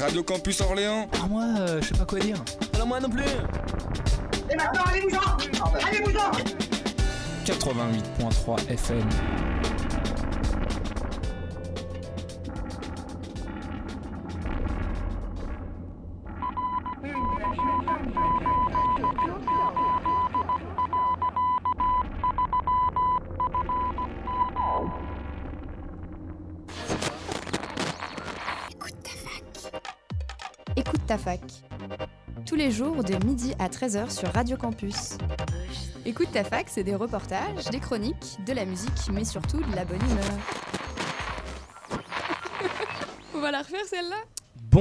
Radio Campus Orléans. Ah moi, euh, je sais pas quoi dire. Alors moi non plus. Et maintenant, allez-vous-en Allez-vous-en 88.3 FM. De midi à 13h sur Radio Campus. Écoute ta fac, c'est des reportages, des chroniques, de la musique, mais surtout de la bonne humeur. On va la refaire celle-là?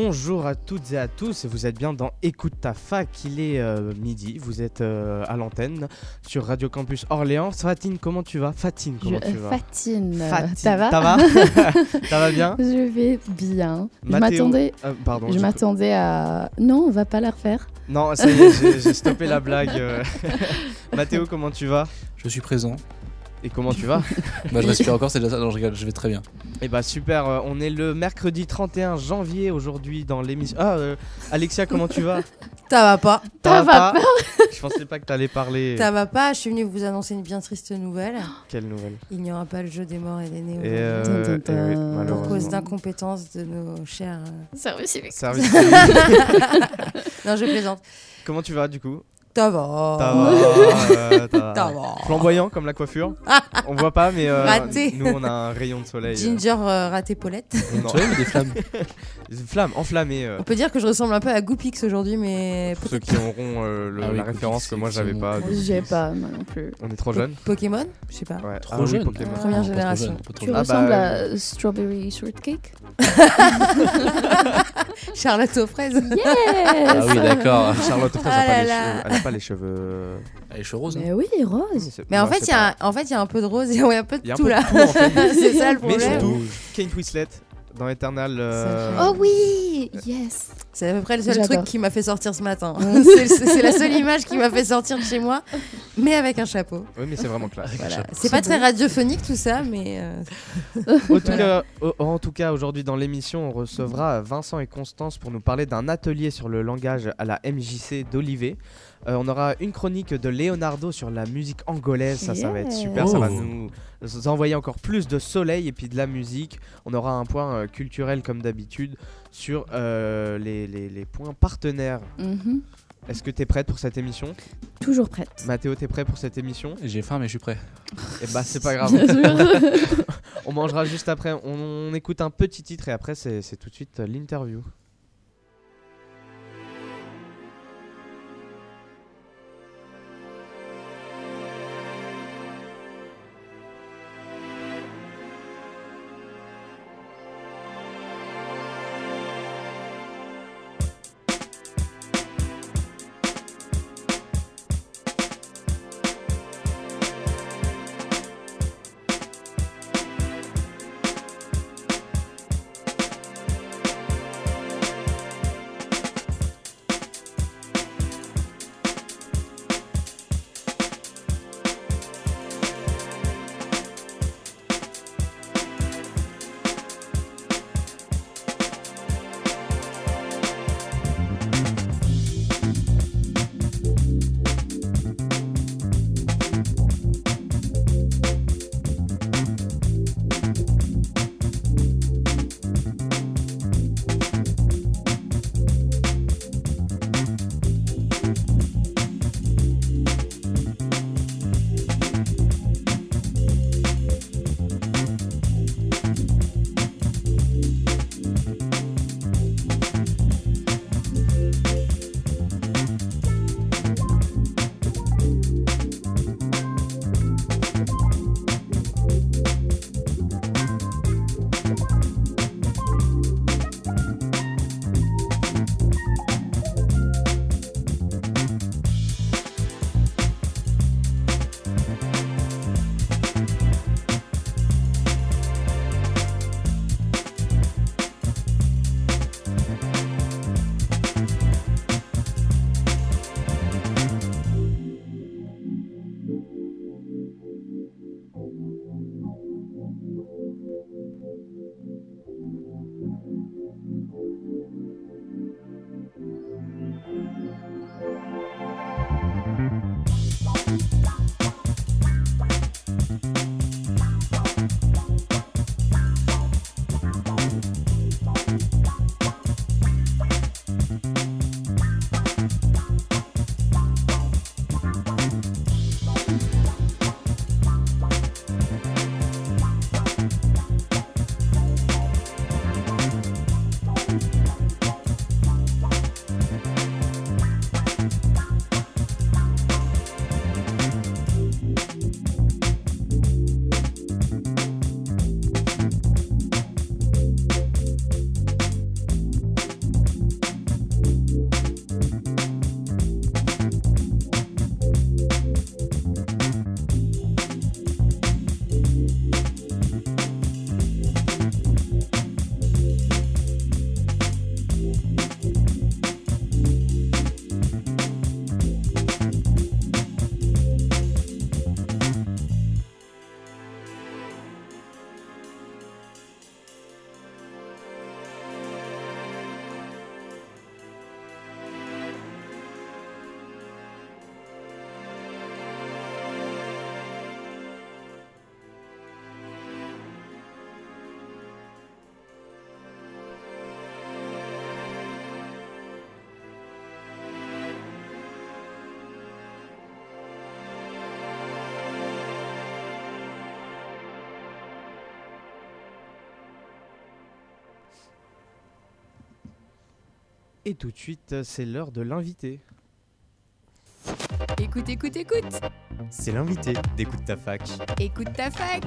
Bonjour à toutes et à tous, vous êtes bien dans Écoute ta fac, il est euh, midi, vous êtes euh, à l'antenne sur Radio Campus Orléans. Fatine, comment tu vas? Fatine, comment Je- tu vas? Fatine, euh, Fatine, ça va? Ça va? Ça va bien? Je vais bien. Je Mathéo- m'attendais, Euh, Pardon. je m'attendais à. Non, on va pas la refaire. Non, ça y est, j'ai- stoppé la blague. Mathéo, comment tu vas? Je suis présent. Et comment tu vas Bah je respire encore, c'est déjà ça. Non, je rigole, je vais très bien. Eh bah super, euh, on est le mercredi 31 janvier aujourd'hui dans l'émission. Ah, euh, Alexia, comment tu vas Ça va pas, Ça va Je pensais pas que t'allais parler. ça va pas. Je suis venue vous annoncer une bien triste nouvelle. Quelle nouvelle Il n'y aura pas le jeu des morts et des nés Et aujourd'hui. euh, oui. Pour cause d'incompétence de nos chers. Service civique. Service. Non, je plaisante. Comment tu vas du coup? Ça va. Ça va, ça va. Flamboyant comme la coiffure. on voit pas, mais euh, Raté. nous on a un rayon de soleil. euh, Ginger euh, raté Paulette. non. Tu vois, il y a des flammes. Flamme, enflammée. euh, On peut dire que je ressemble un peu à Goopix aujourd'hui, mais pour ceux qui auront euh, le- Ah oui, la référence que moi j'avais pas. de J'ai pas, moi non plus. On est trop jeunes. Pokémon Je sais pas. Ouais. Trop Ah oui, jeune. Pokémon. Première Non, pas trop génération. jeune, pas trop Tu jeune. Ah bah, ressembles euh, à Strawberry Shortcake Charlotte aux fraises. Yes Ah oui, d'accord. Charlotte Fraise, Ah elle, a pas là les là. cheveux- elle a pas les cheveux. Elle est cheveux rose. hein. Mais oui, Rose. Mais en fait, il y, a un- en fait, il y a un peu de rose et ouais, un peu Il y a de un tout peu là. de tout, en fait. C'est ça le Mais problème. surtout, Kate Winslet dans Eternal. euh, Oh oui Yes C'est à peu près le seul truc qui m'a fait sortir ce matin. c'est la seule image qui m'a fait sortir de chez moi, mais avec un chapeau. Oui, mais c'est vraiment classe. Voilà. C'est pas très radiophonique tout ça, mais euh, En tout cas, au- en tout cas, aujourd'hui dans l'émission, on recevra Vincent et Constance pour nous parler d'un atelier sur le langage à la MJC d'Olivet. Euh, on aura une chronique de Leonardo sur la musique angolaise, ça, ça va être super, ça va Oh. nous nous envoyer encore plus de soleil et puis de la musique. On aura un point euh, culturel comme d'habitude sur euh, les, les- les points partenaires. Mhm. Est-ce que tu es prête pour cette émission? Toujours prête. Mathéo, t'es prêt pour cette émission? J'ai faim, mais je suis prêt. Eh bah c'est pas grave. On mangera juste après. On, on écoute un petit titre et après c'est c'est tout de suite l'interview. Et tout de suite, c'est l'heure de l'invité. Écoute, écoute, écoute. C'est l'invité d'Écoute ta fac. Écoute ta fac.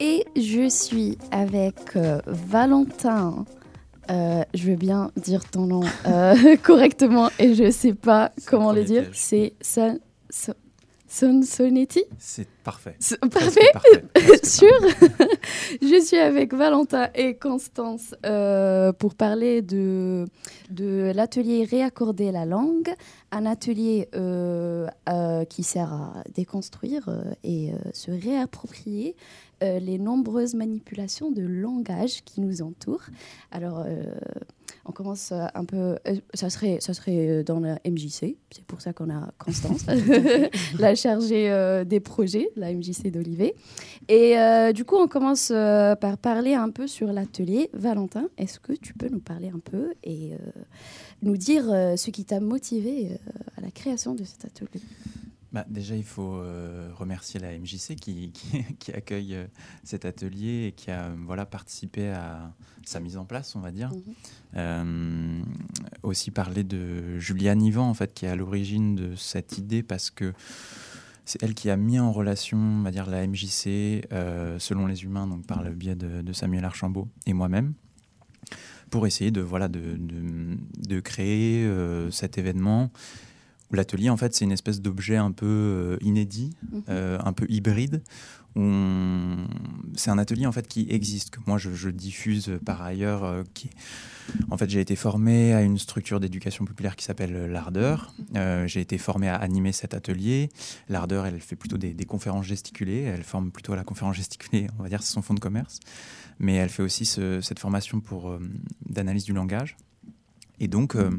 Et je suis avec euh, Valentin. Euh, je veux bien dire ton nom euh, correctement et je sais pas comment le dire. C'est Son- Son- Sonsonetti C'est parfait. Parfait parfait. Sûr Je suis avec Valentin et Constance euh, pour parler de, de l'atelier Réaccorder la langue, un atelier euh, euh, qui sert à déconstruire et se réapproprier les nombreuses manipulations de langage qui nous entourent. Alors, on commence un peu. ça, serait, ça serait dans la MJC, c'est pour ça qu'on a Constance, la chargée euh, des projets, la MJC d'Olivet. Et euh, du coup, on commence euh, par parler un peu sur l'atelier. Valentin, est-ce que tu peux nous parler un peu et euh, nous dire ce qui t'a motivé à la création de cet atelier? Bah, déjà, il faut euh, remercier la MJC qui, qui, qui accueille euh, cet atelier et qui a euh, voilà, participé à sa mise en place, on va dire. Mhm. Aussi parler de Juliane Ivan, en fait, qui est à l'origine de cette idée parce que c'est elle qui a mis en relation, on va dire, la MJC, euh, selon les humains, donc par le biais de, de Samuel Archambault et moi-même, pour essayer de, voilà, de, de, de créer euh, cet événement. où L'atelier, en fait, c'est une espèce d'objet un peu euh, inédit, Mhm. euh, un peu hybride. on- C'est un atelier en fait qui existe, que moi je, je diffuse par ailleurs. En fait, j'ai été formé à une structure d'éducation populaire qui s'appelle euh, l'Ardeur. Euh, j'ai été formé à animer cet atelier. L'Ardeur, elle fait plutôt des, des conférences gesticulées. Elle forme plutôt à la conférence gesticulée, on va dire, c'est son fonds de commerce. Mais elle fait aussi ce- cette formation pour euh, d'analyse du langage. Et donc, euh,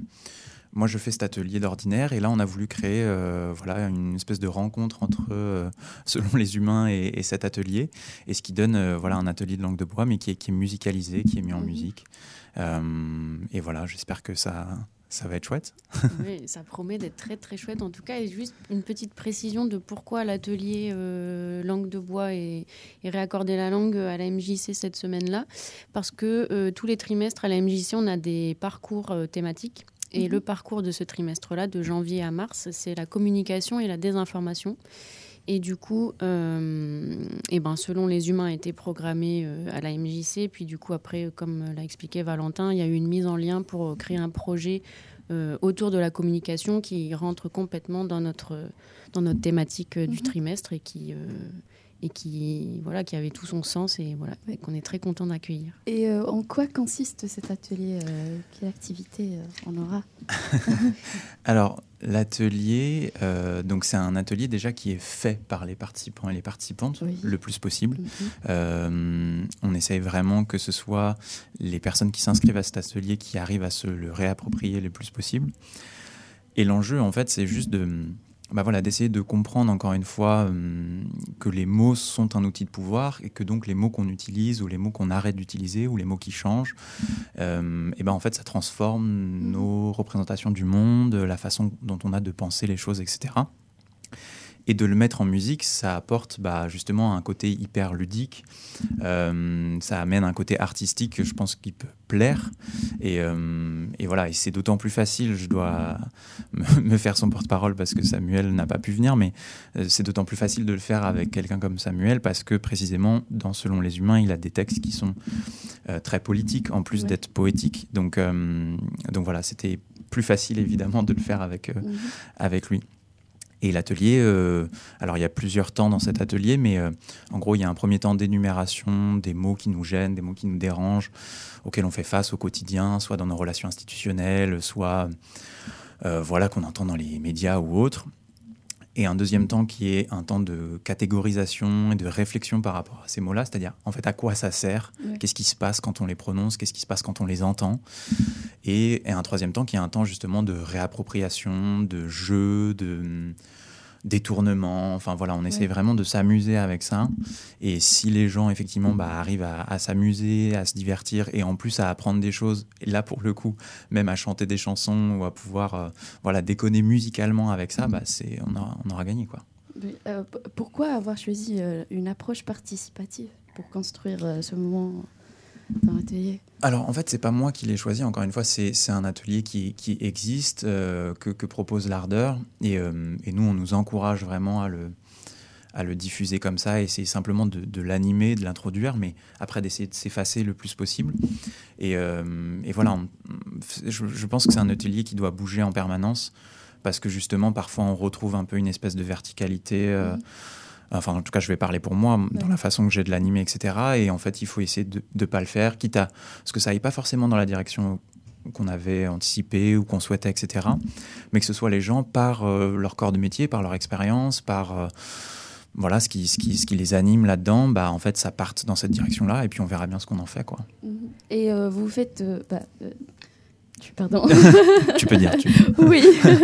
moi, je fais cet atelier d'ordinaire, et là, on a voulu créer euh, voilà, une espèce de rencontre entre, euh, selon les humains, et, et cet atelier, et ce qui donne voilà, un atelier de langue de bois, mais qui est, qui est musicalisé, qui est mis en Mhm. musique. Euh, et voilà, j'espère que ça, ça va être chouette. Oui, ça promet d'être très très chouette en tout cas. Et juste une petite précision de pourquoi l'atelier euh, langue de bois et, et réaccorder la langue à la MJC cette semaine-là. Parce que euh, tous les trimestres à la MJC, on a des parcours euh, thématiques. Et Mhm. le parcours de ce trimestre-là, de janvier à mars, c'est la communication et la désinformation. Et du coup, euh, eh ben, selon les humains, étaient programmés euh, à la MJC. Puis du coup, après, comme l'a expliqué Valentin, il y a eu une mise en lien pour euh, créer un projet euh, autour de la communication qui rentre complètement dans notre, dans notre thématique euh, du Mhm. trimestre et qui, euh, et qui, voilà, qui avait tout son sens et voilà, et qu'on est très content d'accueillir. Et euh, en quoi consiste cet atelier euh, Quelle activité euh, on aura? Alors, l'atelier, euh, donc c'est un atelier déjà qui est fait par les participants et les participantes Oui. le plus possible. Mhm. Euh, on essaye vraiment que ce soit les personnes qui s'inscrivent à cet atelier qui arrivent à se le réapproprier le plus possible. Et l'enjeu, en fait, c'est juste de, bah voilà, d'essayer de comprendre encore une fois hum, que les mots sont un outil de pouvoir et que donc les mots qu'on utilise ou les mots qu'on arrête d'utiliser ou les mots qui changent, euh, et ben en fait, ça transforme nos représentations du monde, la façon dont on a de penser les choses, etc. Et de le mettre en musique, ça apporte bah, justement un côté hyper ludique. Euh, ça amène un côté artistique que je pense qui peut plaire. Et, euh, et voilà, et c'est d'autant plus facile, je dois me, me faire son porte-parole parce que Samuel n'a pas pu venir, mais euh, c'est d'autant plus facile de le faire avec quelqu'un comme Samuel parce que précisément, dans Selon les humains, il a des textes qui sont euh, très politiques en plus Ouais. d'être poétiques. Donc, donc voilà, c'était plus facile évidemment de le faire avec, euh, Mhm. avec lui. Et l'atelier, euh, alors il y a plusieurs temps dans cet atelier, mais euh, en gros, il y a un premier temps d'énumération des mots qui nous gênent, des mots qui nous dérangent, auxquels on fait face au quotidien, soit dans nos relations institutionnelles, soit euh, voilà qu'on entend dans les médias ou autres. Et un deuxième temps qui est un temps de catégorisation et de réflexion par rapport à ces mots-là, c'est-à-dire en fait à quoi ça sert, Ouais. qu'est-ce qui se passe quand on les prononce, qu'est-ce qui se passe quand on les entend. Et, et un troisième temps qui est un temps justement de réappropriation, de jeu, de hum, détournement. Enfin voilà, on essaie Ouais. vraiment de s'amuser avec ça. Et si les gens effectivement bah, arrivent à, à s'amuser, à se divertir et en plus à apprendre des choses, et là pour le coup, même à chanter des chansons ou à pouvoir euh, voilà déconner musicalement avec ça, bah, c'est on, aura- on aura gagné quoi. Mais, euh, pourquoi avoir choisi euh, une approche participative pour construire ce moment? Alors en fait, c'est pas moi qui l'ai choisi. Encore une fois, c'est un atelier qui, qui existe, euh, que, que, propose l'Ardeur, et, euh, et, nous, on nous encourage vraiment à le, à le diffuser comme ça, et essayer simplement de, de l'animer, de l'introduire, mais après d'essayer de s'effacer le plus possible. Et, euh, et voilà, on, je, je, pense que c'est un atelier qui doit bouger en permanence, parce que justement, parfois, on retrouve un peu une espèce de verticalité. Mmh enfin en tout cas je vais parler pour moi, ouais. dans la façon que j'ai de l'animer, etc. Et en fait il faut essayer de ne pas le faire, quitte à ce que ça aille pas forcément dans la direction qu'on avait anticipé ou qu'on souhaitait, etc. Mais que ce soit les gens par euh, leur corps de métier, par leur expérience, par euh, voilà ce qui, ce, qui, ce qui les anime là-dedans, bah, en fait ça parte dans cette direction-là et puis on verra bien ce qu'on en fait. Quoi. Et euh, vous faites... Bah, Pardon. tu peux dire. Tu... oui.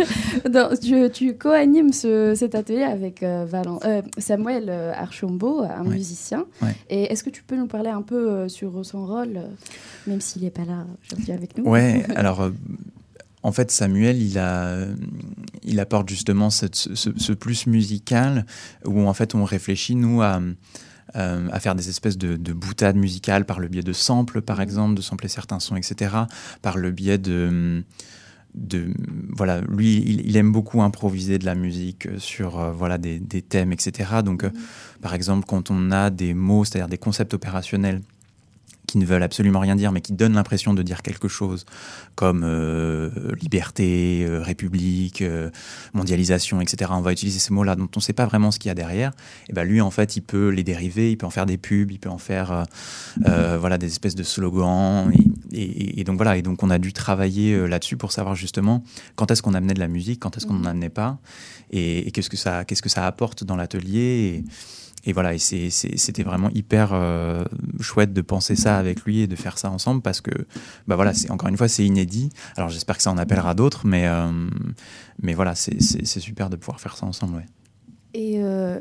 Tu, tu co-animes ce, cet atelier avec euh, Valen, euh, Samuel euh, Archambault, un Ouais. musicien. Ouais. Et est-ce que tu peux nous parler un peu euh, sur son rôle, euh, même s'il n'est pas là aujourd'hui avec nous? Ouais, alors euh, en fait Samuel, il, a, il apporte justement cette- ce, ce- ce plus musical où en fait on réfléchit nous à, euh, à faire des espèces de, de boutades musicales par le biais de samples par exemple, de sampler certains sons, etc. Par le biais de de voilà lui il, il aime beaucoup improviser de la musique euh, sur euh, voilà des, des thèmes etc donc euh, par exemple quand on a des mots c'est-à-dire des concepts opérationnels qui ne veulent absolument rien dire mais qui donnent l'impression de dire quelque chose comme euh, liberté euh, république euh, mondialisation etc on va utiliser ces mots là dont on ne sait pas vraiment ce qu'il y a derrière. Et ben lui en fait il peut les dériver il peut en faire des pubs il peut en faire voilà des espèces de slogans et- et donc voilà et donc on a dû travailler euh, là-dessus pour savoir justement quand est-ce qu'on amenait de la musique quand est-ce qu'on n'en amenait pas et, et qu'est-ce que ça qu'est-ce que ça apporte dans l'atelier et, et voilà, et c'était vraiment hyper euh, chouette de penser ça avec lui et de faire ça ensemble parce que, bah voilà, c'est encore une fois, c'est inédit. Alors j'espère que ça en appellera d'autres, mais, euh, mais voilà, c'est super de pouvoir faire ça ensemble. Ouais. Et euh,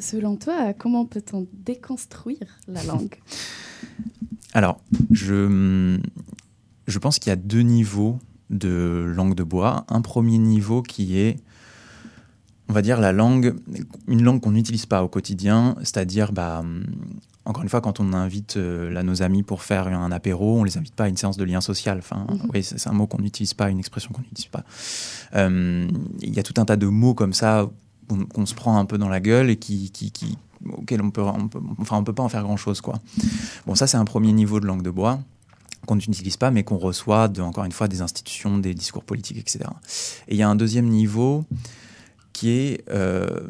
selon toi, comment peut-on déconstruire la langue? Alors, je, je pense qu'il y a deux niveaux de langue de bois. Un premier niveau qui est, on va dire, la langue, une langue qu'on n'utilise pas au quotidien, c'est-à-dire, bah, encore une fois, quand on invite euh, là, nos amis pour faire un apéro, on les invite pas à une séance de lien social. Enfin, Mhm. oui, c'est un mot qu'on n'utilise pas, une expression qu'on n'utilise pas. Euh, Il y a tout un tas de mots comme ça qu'on qu'on se prend un peu dans la gueule et qui, qui, qui auxquels on peut, peut, enfin, on peut pas en faire grand-chose, quoi. Bon, ça, c'est un premier niveau de langue de bois qu'on n'utilise pas, mais qu'on reçoit, de, encore une fois, des institutions, des discours politiques, etc. Et il y a un deuxième niveau qui est euh,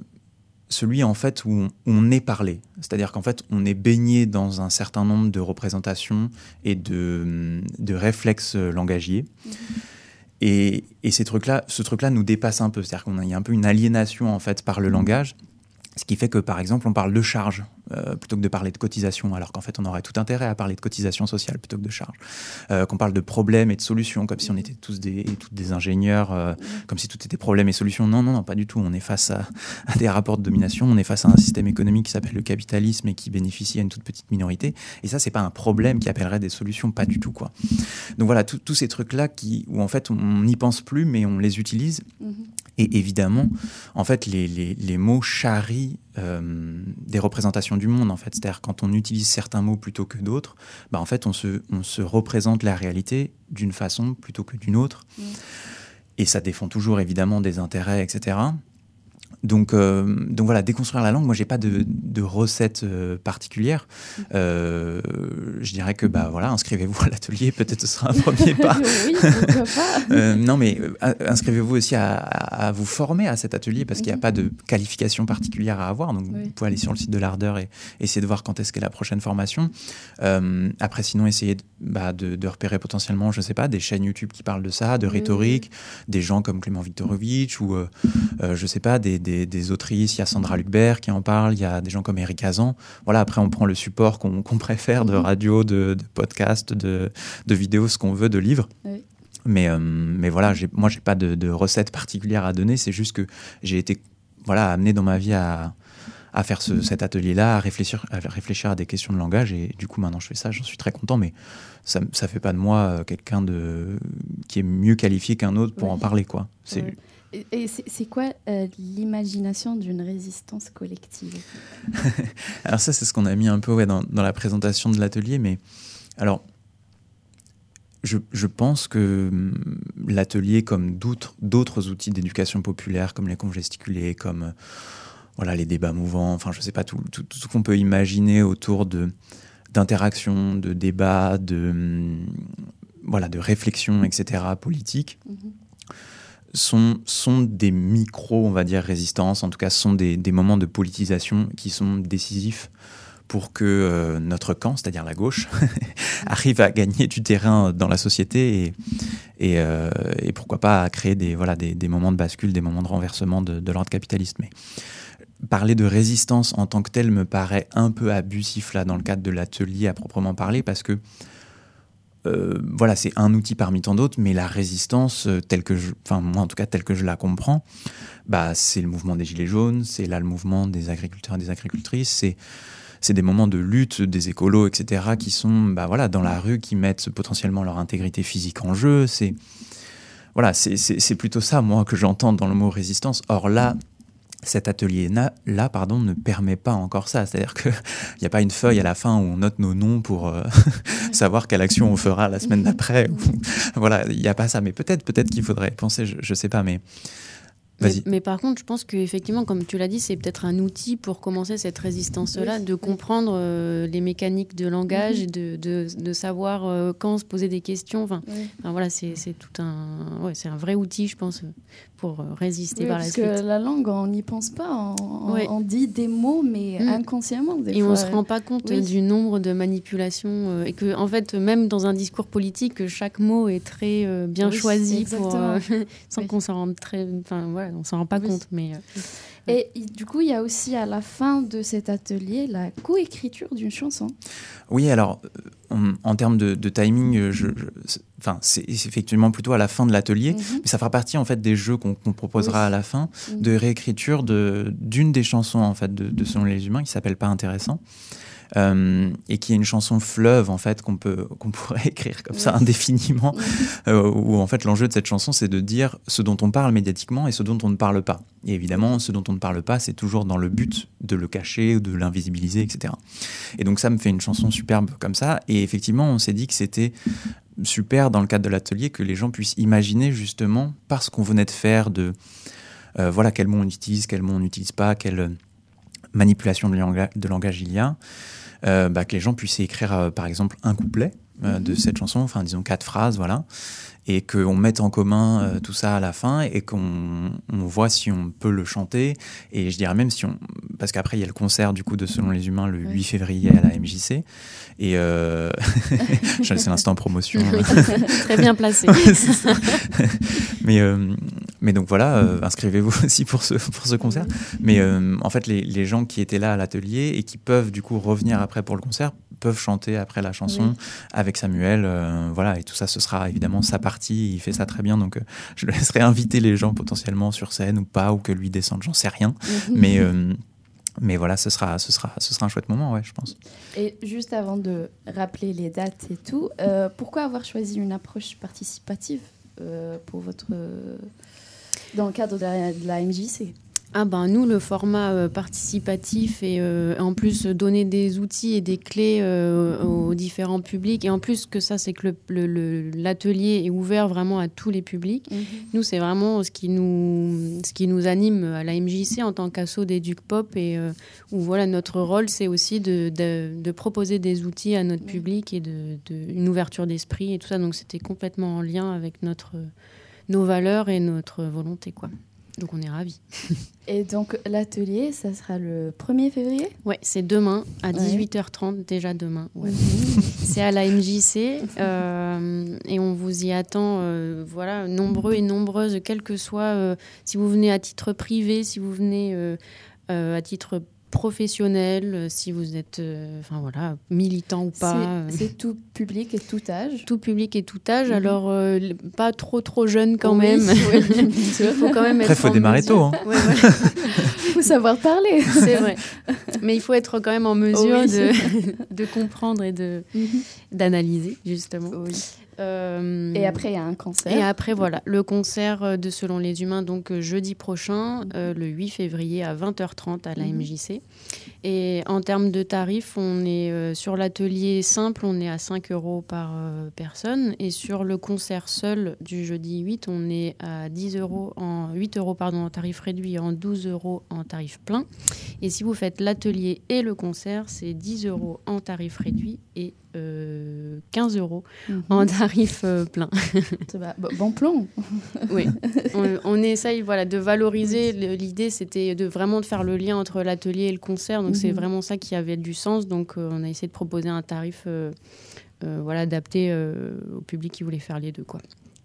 celui, en fait, où on, on est parlé. C'est-à-dire qu'en fait, on est baigné dans un certain nombre de représentations et de, de réflexes langagiers. Et, et ces trucs-là, ce truc-là nous dépasse un peu. C'est-à-dire qu'il y a un peu une aliénation, en fait, par le langage. Ce qui fait que, par exemple, on parle de charge euh, plutôt que de parler de cotisation, alors qu'en fait, on aurait tout intérêt à parler de cotisation sociale plutôt que de charge. Euh, qu'on parle de problèmes et de solutions, comme si on était tous des, toutes des ingénieurs, euh, comme si tout était problème et solution. Non, non, non, pas du tout. On est face à, à des rapports de domination, on est face à un système économique qui s'appelle le capitalisme et qui bénéficie à une toute petite minorité. Et ça, c'est pas un problème qui appellerait des solutions, pas du tout, quoi. Donc voilà, tous ces trucs-là qui, où en fait, on n'y pense plus, mais on les utilise. Mhm. Et évidemment, en fait, les, les, les mots charrient euh, des représentations du monde. En fait, c'est-à-dire quand on utilise certains mots plutôt que d'autres, bah, en fait, on se, on se représente la réalité d'une façon plutôt que d'une autre. Mhm. Et ça défend toujours évidemment des intérêts, etc. Donc, euh, donc voilà, déconstruire la langue, moi j'ai pas de, de recette euh, particulière. Euh, je dirais que bah voilà, inscrivez-vous à l'atelier, peut-être ce sera un premier pas. oui, pourquoi pas non, mais inscrivez-vous aussi à, à- à vous former à cet atelier parce qu'il n'y a Mhm. pas de qualification particulière à avoir. Donc, Oui. vous pouvez aller sur le site de l'Ardeur et essayer de voir quand est-ce qu'est la prochaine formation. Après, sinon, essayez de, bah, de- de repérer potentiellement, je sais pas, des chaînes YouTube qui parlent de ça, de Oui, rhétorique, des gens comme Clément Viktorovitch ou, je sais pas, des, des- des autrices. Il y a Sandra Lucbert qui en parle, il y a des gens comme Eric Hazan. Voilà, après, on prend le support qu'on préfère de Mhm. radio, de, de podcast, de, de vidéos, ce qu'on veut, de livres. Oui. Mais, euh, mais voilà, moi, j'ai pas de, de recette particulière à donner. C'est juste que j'ai été voilà, amené dans ma vie à, à faire ce- cet atelier-là, à réfléchir, à réfléchir à des questions de langage. Et du coup, maintenant, je fais ça. J'en suis très content. Mais ça ne fait pas de moi euh, quelqu'un de, qui est mieux qualifié qu'un autre pour Oui. en parler. quoi. C'est. Et, c'est quoi euh, l'imagination d'une résistance collective? Alors ça, c'est ce qu'on a mis un peu ouais, dans, dans la présentation de l'atelier, mais Alors, je, je, pense que hum, l'atelier, comme d'autres outils d'éducation populaire, comme les conges gesticulés, comme euh, voilà, les débats mouvants, enfin, je sais pas, tout, tout, tout ce qu'on peut imaginer autour de d'interaction, de débats, de, hum, voilà, de réflexion, etc., politique, mm -hmm. Sont, des micros, on va dire, résistances, en tout cas, sont des, moments de politisation qui sont décisifs pour que euh, notre camp, c'est-à-dire la gauche, arrive à gagner du terrain dans la société et, euh, pourquoi pas à créer des, moments de bascule, des moments de renversement de l'ordre capitaliste. Mais parler de résistance en tant que telle me paraît un peu abusif là dans le cadre de l'atelier à proprement parler parce que euh, voilà, c'est un outil parmi tant d'autres, mais la résistance, euh, telle que je, enfin moi en tout cas telle que je la comprends, bah c'est le mouvement des gilets jaunes, c'est là le mouvement des agriculteurs et des agricultrices, c'est c'est des moments de lutte des écolos, etc., qui sont bah, voilà, dans la rue, qui mettent potentiellement leur intégrité physique en jeu. C'est voilà, c'est plutôt ça, moi, que j'entends dans le mot résistance. Or là, cet atelier-là pardon, ne permet pas encore ça. C'est-à-dire qu'il n'y a pas une feuille à la fin où on note nos noms pour euh, savoir quelle action on fera la semaine d'après. voilà, il n'y a pas ça. Mais peut-être peut-être qu'il faudrait penser, je ne sais pas, mais mais, mais, par contre, je pense qu'effectivement, comme tu l'as dit, c'est peut-être un outil pour commencer cette résistance-là, oui, de comprendre euh, les mécaniques de langage Mhm. et de, de, de savoir euh, quand se poser des questions. Enfin, Oui. enfin, voilà, c'est c'est tout un, ouais, c'est un vrai outil, je pense, pour euh, résister Oui, par la parce que la langue, on n'y pense pas. On, dit des mots, mais Mm. inconsciemment. Des Et fois. on se rend pas compte Oui. du nombre de manipulations euh, et que en fait même dans un discours politique chaque mot est très euh, bien choisi pour euh, sans qu'on s'en rende très enfin voilà on s'en rend pas compte mais Et du coup, il y a aussi à la fin de cet atelier la coécriture d'une chanson. Oui, alors, euh, en, termes de, de timing, euh, je, je- c'est- enfin, c'est effectivement plutôt à la fin de l'atelier, Mhm. mais ça fera partie en fait des jeux qu'on proposera Oui. à la fin, Mhm. de réécriture de- d'une des chansons en fait de, de Selon les humains qui s'appelle Pas intéressant. Euh, et qui est une chanson fleuve en fait qu'on peut qu'on pourrait écrire comme ça indéfiniment euh, où en fait l'enjeu de cette chanson c'est de dire ce dont on parle médiatiquement et ce dont on ne parle pas. Et évidemment ce dont on ne parle pas c'est toujours dans le but de le cacher ou de l'invisibiliser etc et donc ça me fait une chanson superbe comme ça. Et effectivement on s'est dit que c'était super dans le cadre de l'atelier que les gens puissent imaginer justement parce qu'on venait de faire de euh, voilà quel mot on utilise quel mot on n'utilise pas euh, manipulation de, langage, de il y a euh, bah, que les gens puissent écrire euh, par exemple un couplet euh, de cette chanson, enfin disons quatre phrases, voilà, et qu'on mette en commun euh, tout ça à la fin et qu'on on voit si on peut le chanter. Et je dirais même si on, parce qu'après il y a le concert du coup de Selon les Humains le 8 février à la MJC, et euh... c'est l'instant promotion. très bien placé. Mais euh, mais donc voilà, euh, inscrivez-vous aussi pour ce pour ce concert. Mais euh, en fait, les, les gens qui étaient là à l'atelier et qui peuvent du coup revenir après pour le concert peuvent chanter après la chanson Oui. avec Samuel. euh, voilà, et tout ça, ce sera évidemment sa partie. Il fait ça très bien, donc euh, je le laisserai inviter les gens potentiellement sur scène ou pas, ou que lui descende, j'en sais rien. Mhm. Mais euh, mais voilà, ce sera ce sera ce sera un chouette moment, ouais, je pense. Et juste avant de rappeler les dates et tout, euh, pourquoi avoir choisi une approche participative euh, pour votre euh, dans le cadre de la, de la MJC Ah ben nous le format euh, participatif et euh, en plus donner des outils et des clés euh, aux différents publics. Et en plus que ça c'est que l'atelier est ouvert vraiment à tous les publics. Nous c'est vraiment ce qui nous ce qui nous anime à la MJC en tant qu'asso d'éduc pop. Et euh, où voilà notre rôle c'est aussi de, de, de proposer des outils à notre public et de, de une ouverture d'esprit et tout ça. Donc c'était complètement en lien avec notre nos valeurs et notre volonté quoi. Donc on est ravis. Et donc l'atelier, ça sera le 1er février? Ouais, c'est demain à Ouais. 18h30, déjà demain. Ouais. Mhm. C'est à la MJC euh, et on vous y attend, euh, voilà, nombreux et nombreuses, quel que soit, euh, si vous venez à titre privé, si vous venez à titre professionnel, euh, si vous êtes, euh, enfin voilà, militant ou pas. euh, C'est tout public et tout âge. tout public et tout âge, Mhm. alors euh, pas trop trop jeune quand Oui, même. oui. Il faut quand même Après, être faut en démarrer mesure- tôt, hein. Ouais. Il faut savoir parler. C'est vrai. Mais il faut être quand même en mesure Oui. de, de comprendre et de Mhm. d'analyser, justement. Oui. Euh, Et après, il y a un concert. Et après, voilà, le concert euh, de Selon les Humains, donc euh, jeudi prochain, euh, le 8 février à 20h30 à la Mhm. MJC. Et en termes de tarifs, on est euh, sur l'atelier simple, on est à 5 euros par euh, personne. Et sur le concert seul du jeudi 8, on est à 10 euros en 8 euros pardon, en tarif réduit et en 12 euros en tarif plein. Et si vous faites l'atelier et le concert, c'est 10 euros en tarif réduit et euh, 15 euros Mhm. en tarif euh, plein. Bon- plan. Oui, on, on essaye voilà, de valoriser. L'idée, c'était de vraiment de faire le lien entre l'atelier et le concert. Donc, c'est Mhm. vraiment ça qui avait du sens. Donc, euh, on a essayé de proposer un tarif euh, euh, voilà, adapté au public qui voulait faire les deux. Quoi.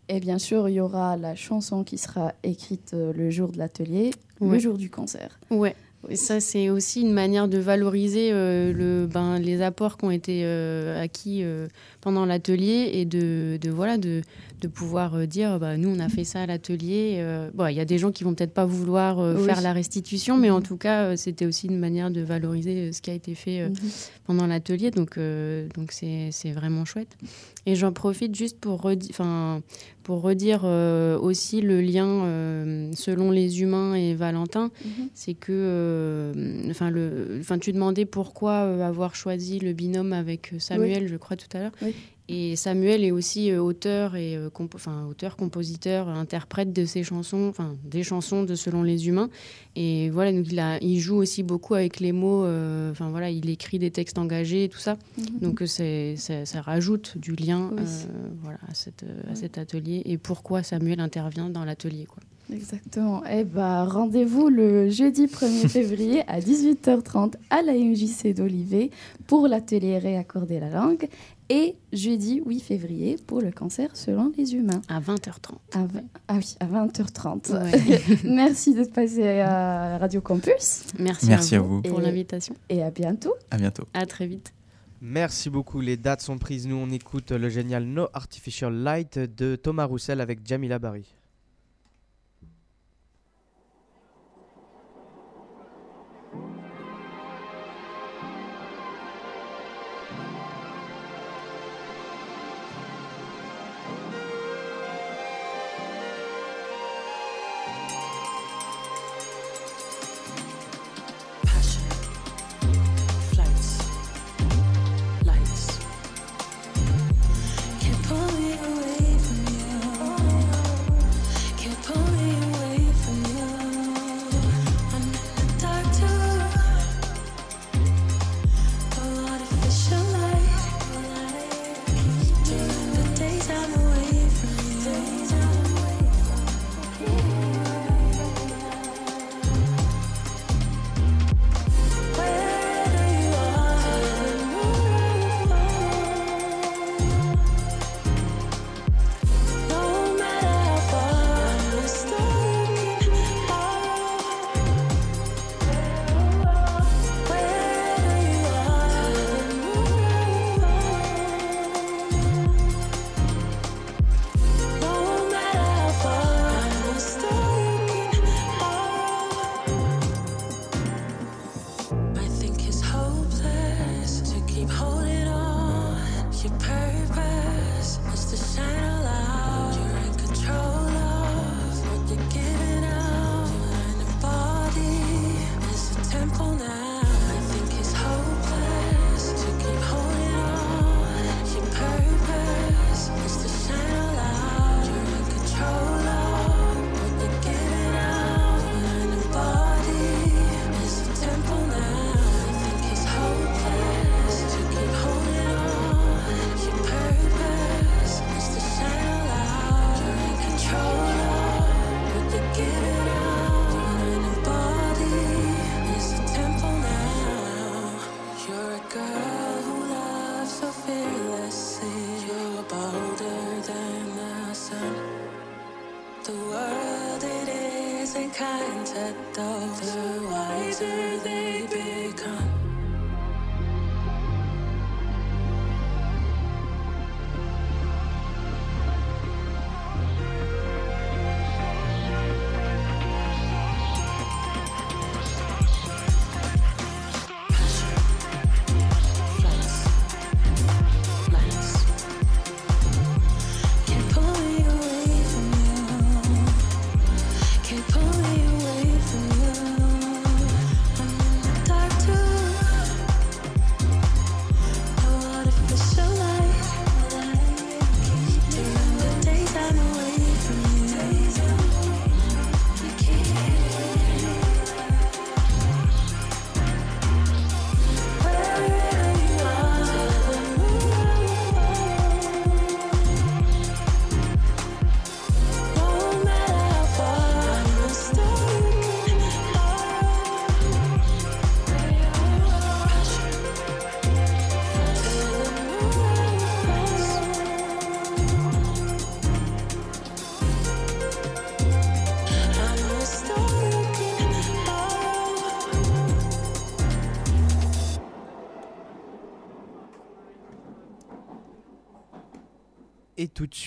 Et bien sûr, il y aura la chanson qui sera écrite le jour de l'atelier, le Ouais. jour du concert. Ouais. Ça, c'est aussi une manière de valoriser euh, le, ben, les apports qui ont été euh, acquis euh, pendant l'atelier et de, de, voilà, de, de pouvoir dire bah, nous, on a fait ça à l'atelier. bon, Il y a des gens qui vont peut-être pas vouloir Oui. faire la restitution, mais en Mhm. tout cas, c'était aussi une manière de valoriser ce qui a été fait Mhm. pendant l'atelier. Donc, donc c'est, c'est vraiment chouette. Et j'en profite juste pour, pour redire euh, aussi le lien euh, selon les humains et Valentin. Mhm. C'est que, euh, enfin, le, enfin, tu demandais pourquoi euh, avoir choisi le binôme avec euh, Samuel, je crois tout à l'heure. Oui. Et Samuel est aussi euh, auteur et euh, compo- enfin auteur, compositeur, interprète de ses chansons, enfin des chansons de Selon les humains. Et voilà, donc il a, il joue aussi beaucoup avec les mots. euh, Enfin voilà, il écrit des textes engagés et tout ça. Mhm. Donc c'est, ça, rajoute du lien, Oui. euh, voilà, à, cette, à Ouais. cet atelier et pourquoi Samuel intervient dans l'atelier, quoi. Exactement. Eh ben, rendez-vous le jeudi 1er février à 18h30 à la MJC d'Olivet pour l'atelier Réaccorder la langue et jeudi 8 février pour le concert selon les humains. À 20h30. À v- ah oui, à 20h30. Ouais. Merci d'être passé à Radio Campus Merci, Merci à à vous, pour l'invitation. et à bientôt. À bientôt. À très vite. Merci beaucoup, les dates sont prises. Nous, on écoute le génial No Artificial Light de Thomas Roussel avec Jamila Barry.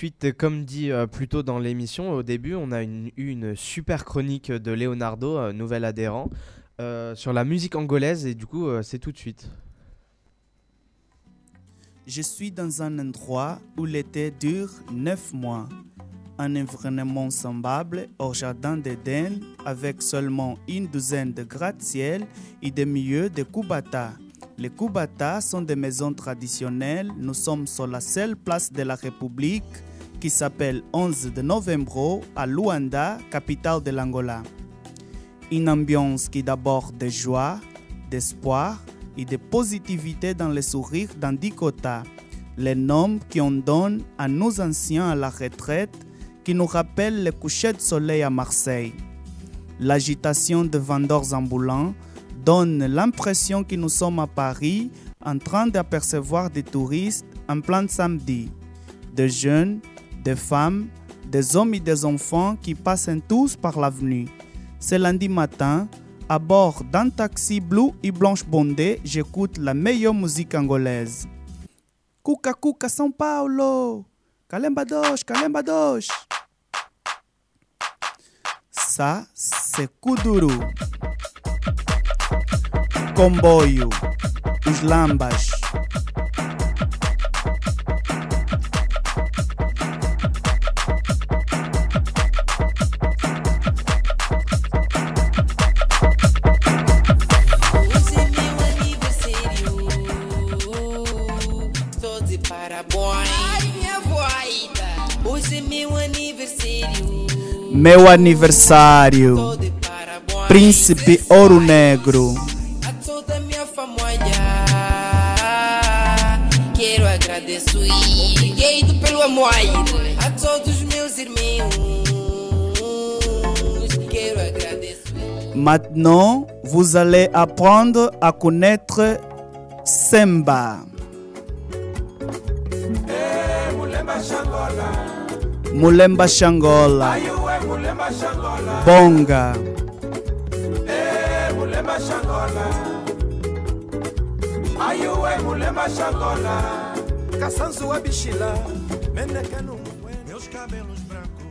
Et tout de suite, comme dit euh, plus tôt dans l'émission, au début, on a eu une super chronique de Leonardo, euh, nouvel adhérent, euh, sur la musique angolaise. Et du coup, euh, c'est tout de suite. Je suis dans un endroit où l'été dure neuf mois. Un environnement semblable au jardin d'Éden avec seulement une douzaine de gratte-ciel et des milieux de Kubata. Les Kubata sont des maisons traditionnelles. Nous sommes sur la seule place de la République qui s'appelle 11 de novembre à Luanda, capitale de l'Angola. Une ambiance qui d'abord de joie, d'espoir et de positivité dans les sourires d'Andikota, les noms qu'on donne à nos anciens à la retraite qui nous rappellent le coucher de soleil à Marseille. L'agitation de vendeurs ambulants donne l'impression que nous sommes à Paris en train d'apercevoir des touristes en plein samedi. Des jeunes, des femmes, des hommes et des enfants qui passent tous par l'avenue. Ce lundi matin, à bord d'un taxi bleu et blanche bondé, j'écoute la meilleure musique angolaise. Cuca Cuca São Paulo! Kalemba dos, Kalemba dos! Ça, c'est Kuduru. Comboio. Os lambas. Meu aniversário. Príncipe Ouro Negro. A toda minha família. Quero agradecer. Obrigado pelo amor. A todos meus irmãos. Quero agradecer. Maintenant, vous allez apprendre à connaître Semba. Mulemba Shangola. Bonga. Ayuwe mulema xangola Caçanzo wa bichila Meneca no Meus cabelos brancos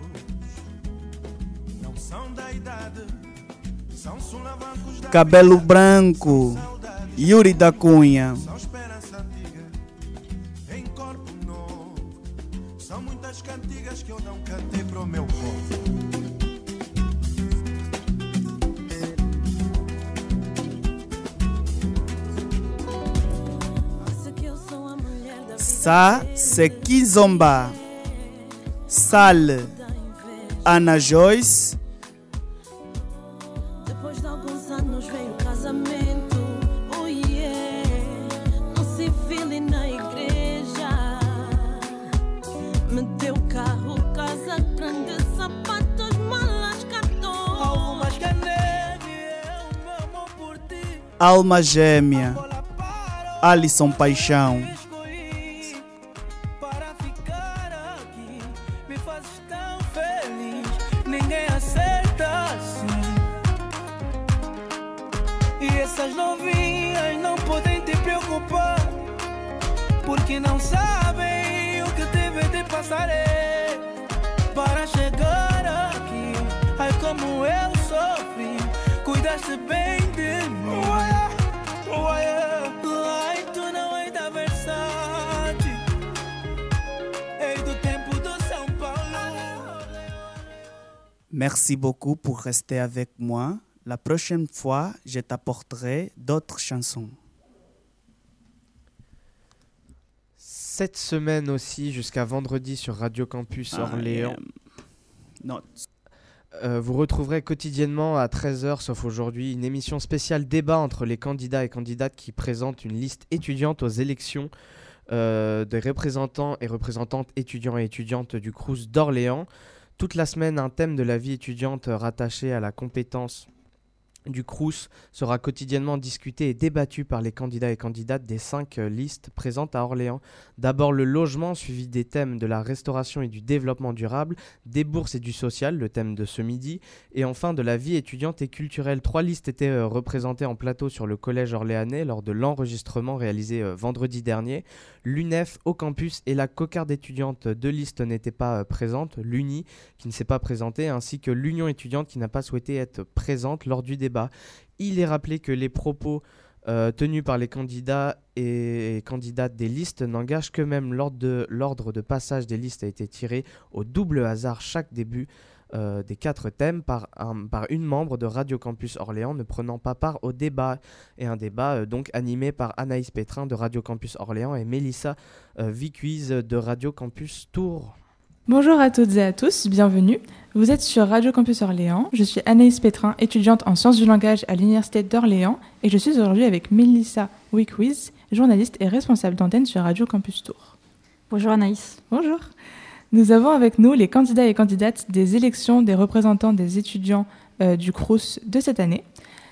Não são da idade São sulavancos da Cabelo branco. Yuri da Cunha. Ça, c'est Kizomba. Sal. Ana Joyce. Depois de alguns anos veio o casamento. Oh yeah, não se vile na igreja. Me deu carro, casa grande, sapatos, malas, cartão. Algo mais que a neve, eu me amo por ti. Alma Gêmea. Alisson Paixão. Merci beaucoup pour rester avec moi. La prochaine fois, je t'apporterai d'autres chansons. Cette semaine aussi, jusqu'à vendredi sur Radio Campus I Orléans. Euh, vous retrouverez quotidiennement à 13h, sauf aujourd'hui, une émission spéciale débat entre les candidats et candidates qui présentent une liste étudiante aux élections euh, des représentants et représentantes étudiants et étudiantes du Crous d'Orléans. Toute la semaine, un thème de la vie étudiante rattaché à la compétence du Crous sera quotidiennement discuté et débattu par les candidats et candidates des cinq euh, listes présentes à Orléans. D'abord le logement, suivi des thèmes de la restauration et du développement durable, des bourses et du social, le thème de ce midi, et enfin de la vie étudiante et culturelle. Trois listes étaient euh, représentées en plateau sur le collège orléanais lors de l'enregistrement réalisé euh, vendredi dernier. L'UNEF au campus et la cocarde étudiante, deux listes n'étaient pas présentes, l'UNI qui ne s'est pas présentée, ainsi que l'Union étudiante qui n'a pas souhaité être présente lors du débat. Il est rappelé que les propos euh, tenus par les candidats et candidates des listes n'engagent que même l'ordre de, passage des listes a été tiré au double hasard chaque début euh, des quatre thèmes par, un- par une membre de Radio Campus Orléans ne prenant pas part au débat. Et un débat euh, donc animé par Anaïs Pétrin de Radio Campus Orléans et Mélissa Vicuise de Radio Campus Tours. Bonjour à toutes et à tous, bienvenue. Vous êtes sur Radio Campus Orléans. Je suis Anaïs Pétrin, étudiante en sciences du langage à l'Université d'Orléans et je suis aujourd'hui avec Melissa Wickwiz, journaliste et responsable d'antenne sur Radio Campus Tours. Bonjour Anaïs. Bonjour. Nous avons avec nous les candidats et candidates des élections des représentants des étudiants euh, du CRUS de cette année.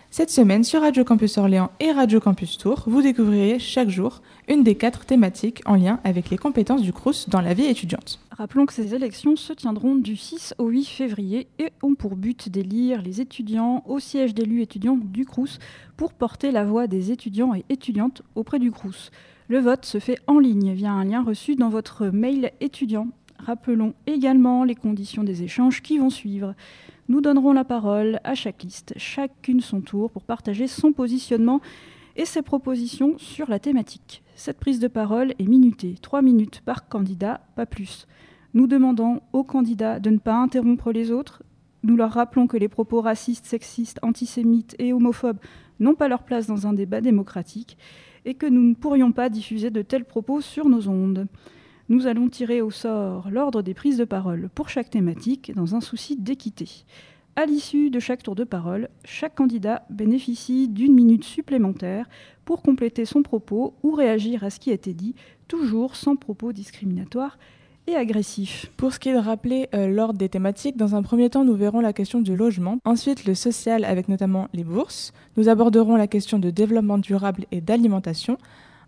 Cette semaine, sur Radio Campus Orléans et Radio Campus Tours, vous découvrirez chaque jour une des quatre thématiques en lien avec les compétences du CRUS dans la vie étudiante. Rappelons que ces élections se tiendront du 6 au 8 février et ont pour but d'élire les étudiants au siège d'élus étudiants du CRUS pour porter la voix des étudiants et étudiantes auprès du CRUS. Le vote se fait en ligne via un lien reçu dans votre mail étudiant. Rappelons également les conditions des échanges qui vont suivre. Nous donnerons la parole à chaque liste, chacune son tour, pour partager son positionnement et ses propositions sur la thématique. Cette prise de parole est minutée, 3 minutes par candidat, pas plus. Nous demandons aux candidats de ne pas interrompre les autres. Nous leur rappelons que les propos racistes, sexistes, antisémites et homophobes n'ont pas leur place dans un débat démocratique et que nous ne pourrions pas diffuser de tels propos sur nos ondes. Nous allons tirer au sort l'ordre des prises de parole pour chaque thématique dans un souci d'équité. À l'issue de chaque tour de parole, chaque candidat bénéficie d'une minute supplémentaire pour compléter son propos ou réagir à ce qui a été dit, toujours sans propos discriminatoires et agressifs. Pour ce qui est de rappeler euh, l'ordre des thématiques, dans un premier temps, nous verrons la question du logement, ensuite le social avec notamment les bourses, nous aborderons la question de développement durable et d'alimentation,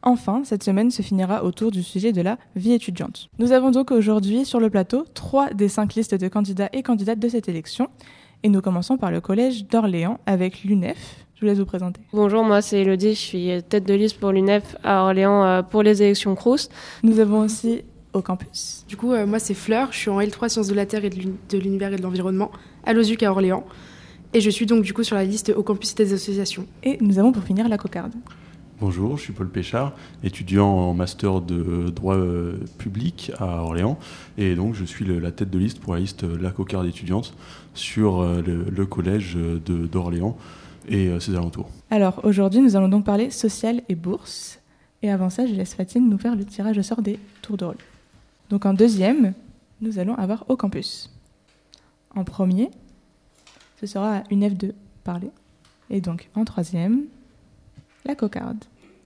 Enfin, cette semaine se finira autour du sujet de la vie étudiante. Nous avons donc aujourd'hui sur le plateau trois des cinq listes de candidats et candidates de cette élection. Et nous commençons par le collège d'Orléans avec l'UNEF. Je vous laisse vous présenter. Bonjour, moi c'est Elodie, je suis tête de liste pour l'UNEF à Orléans euh, pour les élections CROUS. Nous avons aussi au campus. Du coup, euh, moi c'est Fleur, je suis en L3 Sciences de la Terre et de l'Univers et de l'Environnement à l'OSUC à Orléans. Et je suis donc du coup sur la liste au campus des associations. Et nous avons pour finir la cocarde. Bonjour, je suis Paul Péchard, étudiant en master de droit euh, public à Orléans. Et donc, je suis la tête de liste pour la liste euh, La Cocarde étudiante sur euh, le, collège d'Orléans et ses alentours. Alors aujourd'hui, nous allons donc parler social et bourse. Et avant ça, je laisse Fatine nous faire le tirage au sort des tours de rôle. Donc en deuxième, nous allons avoir au campus. En premier, ce sera à UNEF de parler. Et donc en troisième, la cocarde.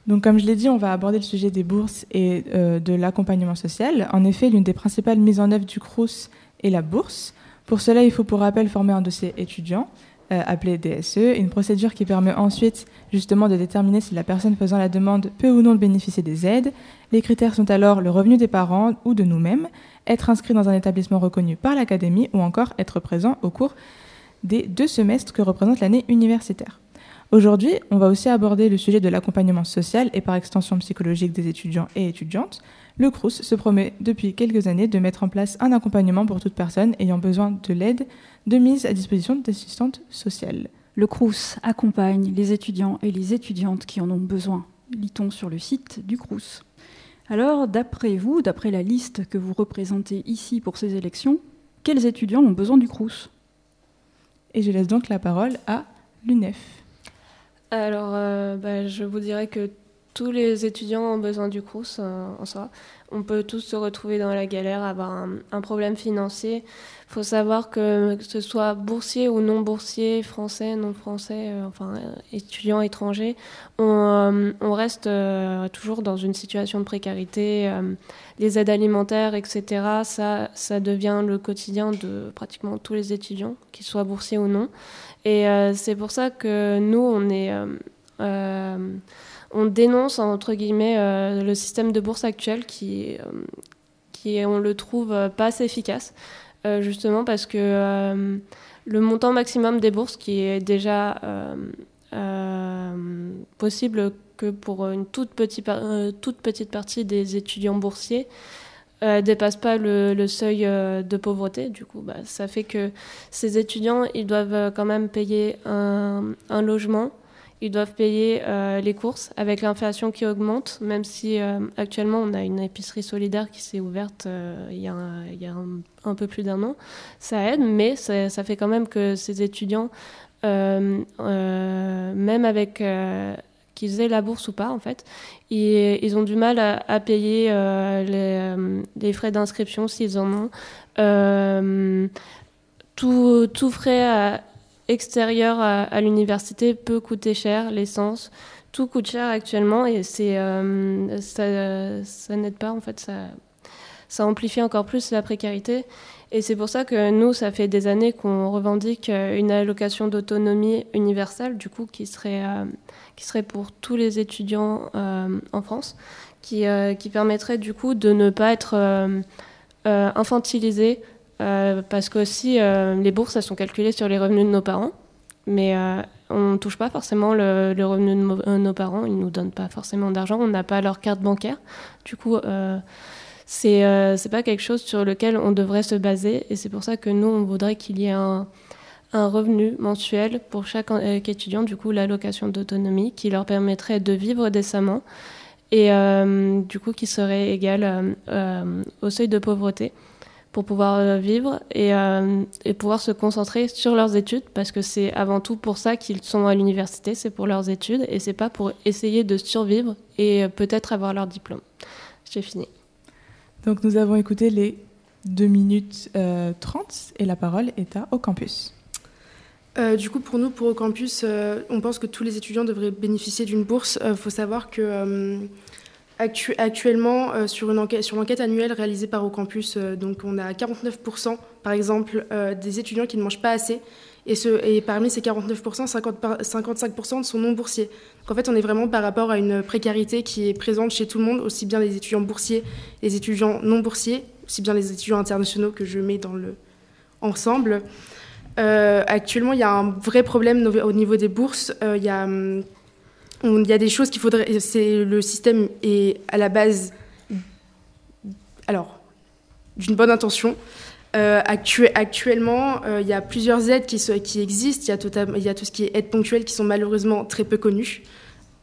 Donc comme je l'ai dit, on va aborder le sujet des bourses et euh, de l'accompagnement social. En effet, l'une des principales mises en œuvre du CRUS est la bourse. Pour cela, il faut pour rappel former un dossier étudiant euh, appelé DSE, une procédure qui permet ensuite justement de déterminer si la personne faisant la demande peut ou non bénéficier des aides. Les critères sont alors le revenu des parents ou de nous-mêmes, être inscrit dans un établissement reconnu par l'académie ou encore être présent au cours des deux semestres que représente l'année universitaire. Aujourd'hui, on va aussi aborder le sujet de l'accompagnement social et par extension psychologique des étudiants et étudiantes. Le CRUS se promet depuis quelques années de mettre en place un accompagnement pour toute personne ayant besoin de l'aide de mise à disposition d'assistantes sociales. Le CRUS accompagne les étudiants et les étudiantes qui en ont besoin, lit-on sur le site du CRUS. Alors, d'après vous, d'après la liste que vous représentez ici pour ces élections, quels étudiants ont besoin du CRUS Et je laisse donc la parole à l'UNEF. Alors, euh, bah, je vous dirais que tous les étudiants ont besoin du CRUS en soi. on peut tous se retrouver dans la galère, avoir un, problème financier. Il faut savoir que, que ce soit boursier ou non boursier, français, non français, euh, enfin étudiant étranger, on, euh, on reste toujours dans une situation de précarité. les aides alimentaires, etc., ça, ça devient le quotidien de pratiquement tous les étudiants, qu'ils soient boursiers ou non. Et euh, c'est pour ça que nous, on est... euh, euh, on dénonce entre guillemets le système de bourse actuel qui, qui on le trouve pas assez efficace, justement parce que le montant maximum des bourses qui est déjà possible que pour une toute petite, toute petite partie des étudiants boursiers euh, dépasse pas le, seuil euh, de pauvreté. Du coup, bah, ça fait que ces étudiants, ils doivent euh, quand même payer un, logement, ils doivent payer euh, les courses avec l'inflation qui augmente, même si actuellement on a une épicerie solidaire qui s'est ouverte il y a, un, peu plus d'un an. Ça aide, mais ça, fait quand même que ces étudiants, même avec qu'ils aient la bourse ou pas en fait, ils, ont du mal à, payer euh, les, euh, les frais d'inscription s'ils en ont. Euh, tout, frais extérieur à, l'université peut coûter cher, l'essence, tout coûte cher actuellement et ça, n'aide pas en fait, ça, amplifie encore plus la précarité. Et c'est pour ça que nous, ça fait des années qu'on revendique une allocation d'autonomie universelle, du coup, qui serait, qui serait pour tous les étudiants euh, en France, qui, euh, qui permettrait du coup de ne pas être euh, infantilisés, euh, parce qu'aussi euh, les bourses, elles sont calculées sur les revenus de nos parents, mais on ne touche pas forcément le, le revenu de nos parents, ils ne nous donnent pas forcément d'argent, on n'a pas leur carte bancaire. Du coup, euh, c'est pas quelque chose sur lequel on devrait se baser, et c'est pour ça que nous, on voudrait qu'il y ait un, un revenu mensuel pour chaque euh, étudiant, du coup l'allocation d'autonomie, qui leur permettrait de vivre décemment et euh, du coup qui serait égal euh, au seuil de pauvreté pour pouvoir vivre et, et pouvoir se concentrer sur leurs études parce que c'est avant tout pour ça qu'ils sont à l'université, c'est pour leurs études et c'est pas pour essayer de survivre et peut-être avoir leur diplôme. J'ai fini. Donc nous avons écouté les 2 minutes euh, 30 et la parole est à Au Campus. Euh, du coup, pour nous, pour Au Campus, euh, on pense que tous les étudiants devraient bénéficier d'une bourse. Il faut savoir que euh, actu- actuellement, euh, sur l'enquête annuelle réalisée par Au Campus, euh, donc on a 49%, par exemple, euh, des étudiants qui ne mangent pas assez. Et, parmi ces 49%, 50 par- 55% sont non boursiers. Donc en fait, on est vraiment par rapport à une précarité qui est présente chez tout le monde, aussi bien les étudiants boursiers, les étudiants non boursiers, aussi bien les étudiants internationaux que je mets dans le ensemble. Euh, actuellement, il y a un vrai problème au niveau des bourses. Euh, Il y, a, hum, il y a des choses qu'il faudrait. C'est le système est à la base, alors, d'une bonne intention. Euh, actu- actuellement, il y a plusieurs aides qui, existent. Il y, a totam- il y a tout ce qui est aides ponctuelles qui sont malheureusement très peu connues.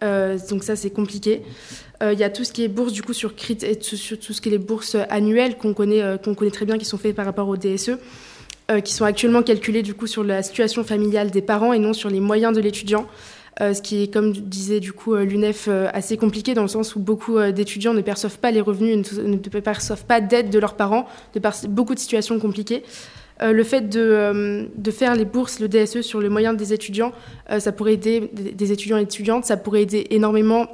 Donc ça, c'est compliqué. Il y a tout ce qui est bourse, du coup, sur, sur tout ce qui est les bourses annuelles qu'on connaît très bien, qui sont faites par rapport au DSE euh, qui sont actuellement calculés du coup sur la situation familiale des parents et non sur les moyens de l'étudiant. Euh, ce qui est, comme disait du coup euh, l'UNEF, assez compliqué dans le sens où beaucoup d'étudiants ne perçoivent pas les revenus, ne, perçoivent pas d'aide de leurs parents, de par beaucoup de situations compliquées. Le fait de, faire les bourses, le DSE sur le moyen des étudiants, ça pourrait aider des, étudiants et étudiantes, ça pourrait aider énormément,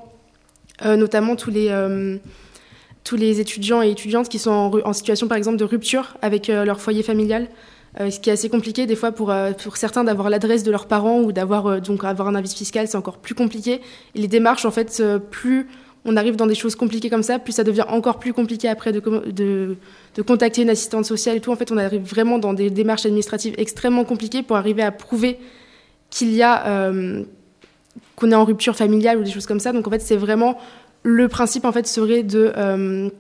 notamment tous les, tous les étudiants et étudiantes qui sont en, situation par exemple de rupture avec leur foyer familial. Euh, ce qui est assez compliqué des fois pour, euh, pour certains d'avoir l'adresse de leurs parents ou d'avoir euh, donc avoir un avis fiscal, c'est encore plus compliqué. Et les démarches, en fait, plus on arrive dans des choses compliquées comme ça, plus ça devient encore plus compliqué après de, de, de contacter une assistante sociale et tout. En fait, on arrive vraiment dans des démarches administratives extrêmement compliquées pour arriver à prouver qu'il y a qu'on est en rupture familiale ou des choses comme ça. Donc en fait, c'est vraiment le principe en fait serait de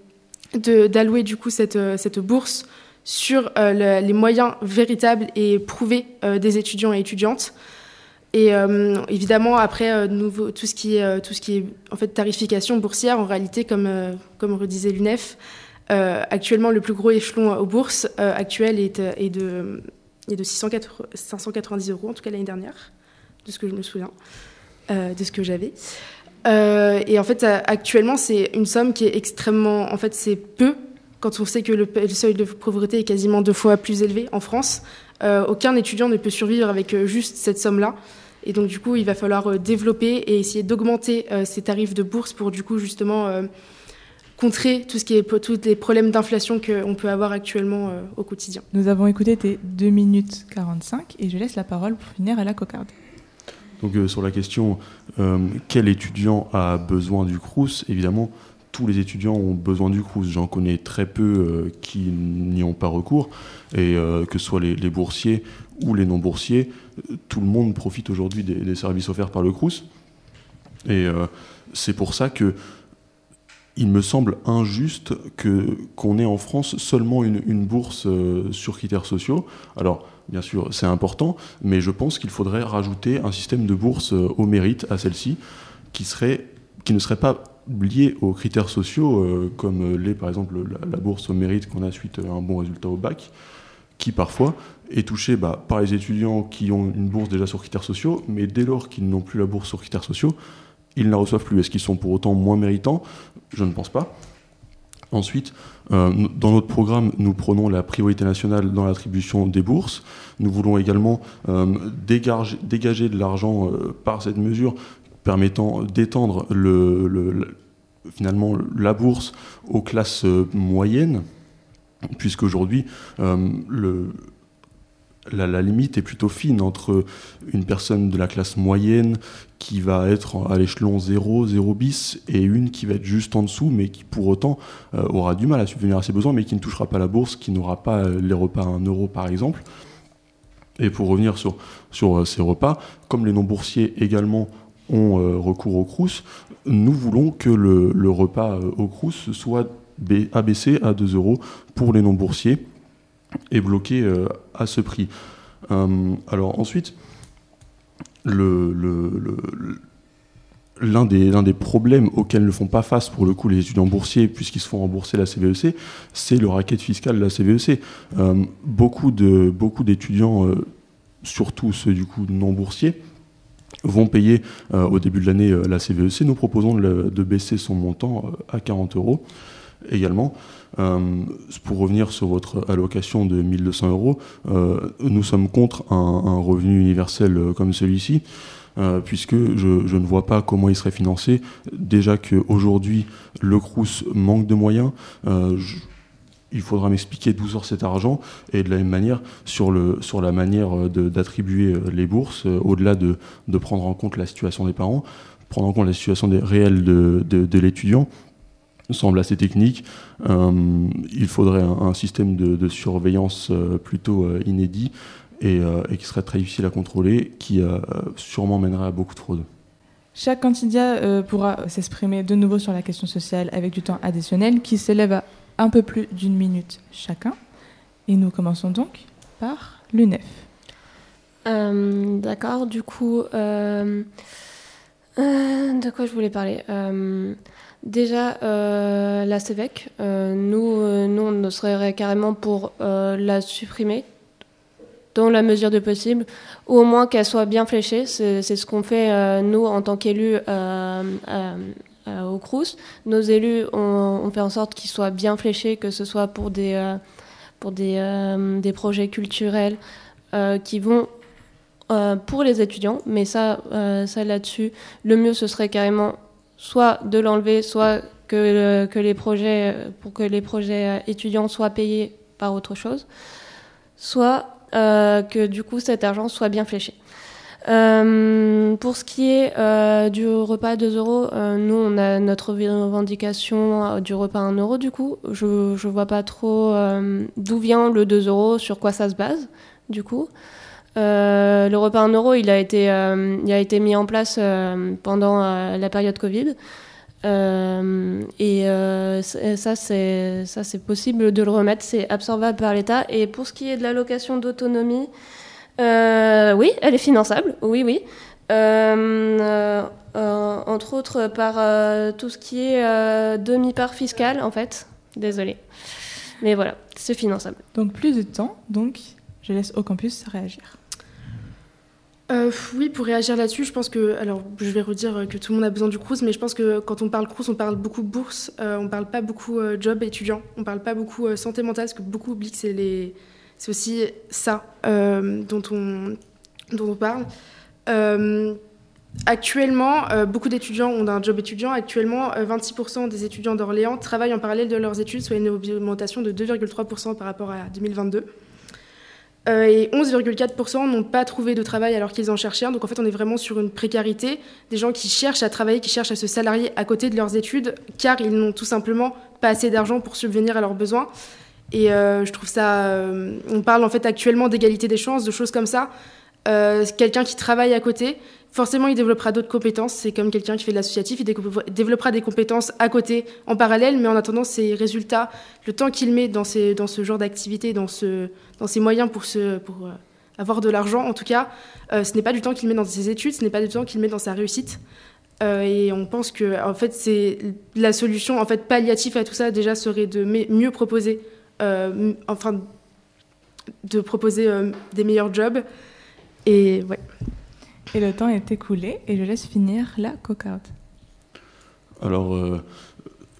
d'allouer du coup cette, cette bourse sur euh, le- les moyens véritables et prouvés euh, des étudiants et étudiantes. Et euh, évidemment, après, tout, ce qui est, tout ce qui est en fait, tarification boursière, en réalité, comme, comme redisait l'UNEF, actuellement, le plus gros échelon aux bourses actuel est, est de, est de 680 590 euros, en tout cas l'année dernière, de ce que je me souviens, de ce que j'avais. Et en fait, actuellement, c'est une somme qui est extrêmement. En fait, c'est peu quand on sait que le, le seuil de pauvreté est quasiment deux fois plus élevé en France. Euh, aucun étudiant ne peut survivre avec euh, juste cette somme-là. Et donc, du coup, il va falloir euh, développer et essayer d'augmenter euh, ces tarifs de bourse pour, du coup, justement, euh, contrer tout ce qui est, tous les problèmes d'inflation qu'on peut avoir actuellement euh, au quotidien. Nous avons écouté tes 2 minutes 45 et je laisse la parole pour finir à la cocarde. Donc euh, sur la question euh, quel étudiant a besoin du Crous, évidemment tous les étudiants ont besoin du Crous. J'en connais très peu euh, qui n'y ont pas recours et euh, que ce soit les, boursiers ou les non boursiers, euh, tout le monde profite aujourd'hui des, services offerts par le Crous. Et euh, c'est pour ça que il me semble injuste qu'on ait en France seulement une, bourse sur critères sociaux. Alors, bien sûr, c'est important, mais je pense qu'il faudrait rajouter un système de bourse au mérite à celle-ci, qui ne serait pas lié aux critères sociaux, euh, comme euh, l'est par exemple la, bourse au mérite qu'on a suite à un bon résultat au bac, qui parfois est touchée bah, par les étudiants qui ont une bourse déjà sur critères sociaux, mais dès lors qu'ils n'ont plus la bourse sur critères sociaux, ils ne la reçoivent plus. Est-ce qu'ils sont pour autant moins méritants? Je ne pense pas. Ensuite, euh, dans notre programme, nous prenons la priorité nationale dans l'attribution des bourses. Nous voulons également euh, dégager, dégager de l'argent euh, par cette mesure permettant d'étendre le, le- le- finalement la bourse aux classes euh, moyennes, puisqu'aujourd'hui, euh, la, limite est plutôt fine entre une personne de la classe moyenne qui va être à l'échelon 0, 0 bis, et une qui va être juste en dessous, mais qui pour autant euh, aura du mal à subvenir à ses besoins, mais qui ne touchera pas la bourse, qui n'aura pas euh, les repas à 1 euro par exemple. Et pour revenir sur, sur ces repas, comme les non-boursiers également ont euh, recours au Crous, nous voulons que le, repas euh, au Crous soit ba- abaissé à 2 euros pour les non-boursiers et bloqué euh, à ce prix. Alors ensuite, l'un des, problèmes auxquels ne font pas face pour le coup les étudiants boursiers puisqu'ils se font rembourser la CVEC, c'est le racket fiscal de la CVEC. Euh, beaucoup, d'étudiants, surtout ceux du coup non boursiers, vont payer euh, au début de l'année euh, la CVEC. Nous proposons de, baisser son montant euh, à 40 euros également. Pour revenir sur votre allocation de 1200 euros, nous sommes contre un, revenu universel comme celui-ci, puisque je, ne vois pas comment il serait financé. Déjà qu'aujourd'hui, le Crous manque de moyens. Il faudra m'expliquer d'où sort cet argent et de la même manière sur, le, sur la manière euh, d'attribuer euh, les bourses, euh, au-delà de, de prendre en compte la situation des parents, prendre en compte la situation réelle de, de, l'étudiant semble assez technique. Il faudrait un, système de, surveillance plutôt inédit et, qui serait très difficile à contrôler, qui sûrement mènerait à beaucoup de fraude. Chaque candidat pourra s'exprimer de nouveau sur la question sociale avec du temps additionnel qui s'élève à un peu plus d'une minute chacun. Et nous commençons donc par l'UNEF. Euh, D'accord, du coup, euh, euh, de quoi je voulais parler? Déjà, la CEVEC, euh, nous, nous, on serait carrément pour la supprimer dans la mesure du possible, ou au moins qu'elle soit bien fléchée. C'est ce qu'on fait, nous, en tant qu'élus au CRUS. Nos élus, on, on fait en sorte qu'ils soient bien fléchés, que ce soit pour des, euh, pour des, euh, des projets culturels euh, qui vont euh, pour les étudiants, mais ça, euh, ça là-dessus, le mieux ce serait carrément soit de l'enlever, soit que, que les projets, euh, pour que les projets euh, étudiants soient payés par autre chose, soit euh, que du coup cet argent soit bien fléché. Euh, pour ce qui est euh, du repas à 2 euros, euh, nous on a notre revendication du repas à 1 euro du coup. Je ne vois pas trop d'où vient le 2 euros, sur quoi ça se base du coup. Le repas à 1 euro, il a été, il a été mis en place pendant la période Covid. Et ça, c'est possible de le remettre, c'est absorbable par l'État. Et pour ce qui est de l'allocation d'autonomie, euh, oui, elle est finançable, oui, oui. Euh, euh, entre autres par euh, tout ce qui est euh, demi-part fiscale, en fait. Désolée. Mais voilà, c'est finançable. Donc plus de temps, donc je laisse au campus réagir. Euh, oui, pour réagir là-dessus, je pense que, alors je vais redire que tout le monde a besoin du Crous, mais je pense que quand on parle Crous, on parle beaucoup bourse, euh, on parle pas beaucoup euh, job étudiant, on parle pas beaucoup euh, santé mentale, parce que beaucoup oublient que c'est les, c'est aussi ça euh, dont on dont on parle. Euh, actuellement, euh, beaucoup d'étudiants ont un job étudiant. Actuellement, euh, 26% des étudiants d'Orléans travaillent en parallèle de leurs études, soit une augmentation de 2,3% par rapport à 2022. Euh, et 11,4% n'ont pas trouvé de travail alors qu'ils en cherchaient un. Donc en fait, on est vraiment sur une précarité. Des gens qui cherchent à travailler, qui cherchent à se salarier à côté de leurs études, car ils n'ont tout simplement pas assez d'argent pour subvenir à leurs besoins. Et euh, je trouve ça. euh, on parle en fait actuellement d'égalité des chances, de choses comme ça. Euh, quelqu'un qui travaille à côté, forcément, il développera d'autres compétences. C'est comme quelqu'un qui fait de l'associatif, il développera des compétences à côté, en parallèle, mais en attendant, ses résultats, le temps qu'il met dans, ces, dans ce genre d'activité, dans, ce, dans ses moyens pour, se, pour avoir de l'argent, en tout cas, ce n'est pas du temps qu'il met dans ses études, ce n'est pas du temps qu'il met dans sa réussite. Et on pense que, en fait, c'est la solution, en fait, palliative à tout ça, déjà, serait de mieux proposer, enfin, de proposer euh, des meilleurs jobs. Et ouais. Et le temps est écoulé et je laisse finir la cocarde. Alors, euh,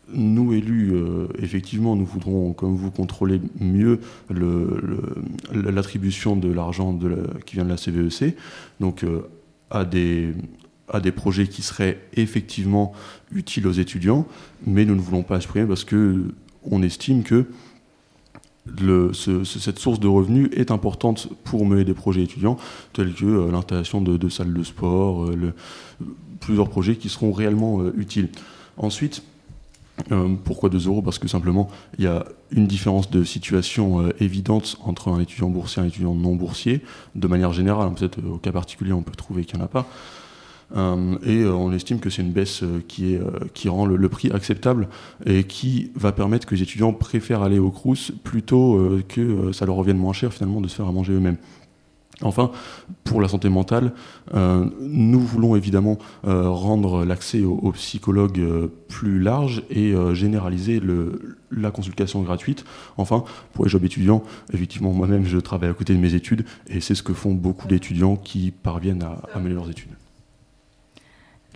nous élus, euh, effectivement, nous voudrons, comme vous, contrôler mieux le- le- l'attribution de l'argent de la- qui vient de la CVEC, donc euh, à, des, à des projets qui seraient effectivement utiles aux étudiants, mais nous ne voulons pas exprimer parce que on estime que cette source de revenus est importante pour mener des projets étudiants, tels que euh, l'installation de, salles de sport, euh, plusieurs projets qui seront réellement euh, utiles. Ensuite, pourquoi 2 euros? Parce que simplement, il y a une différence de situation évidente entre un étudiant boursier et un étudiant non boursier, de manière générale. Peut-être au cas particulier, on peut trouver qu'il n'y en a pas. Euh, et euh, on estime que c'est une baisse euh, qui, est, qui rend le, prix acceptable et qui va permettre que les étudiants préfèrent aller au Crous plutôt que ça leur revienne moins cher finalement de se faire à manger eux-mêmes. Enfin, pour la santé mentale, nous voulons évidemment rendre l'accès aux, psychologues plus large et généraliser la consultation gratuite. Enfin, pour les jobs étudiants, effectivement, moi-même, je travaille à côté de mes études et c'est ce que font beaucoup d'étudiants qui parviennent à, mener leurs études.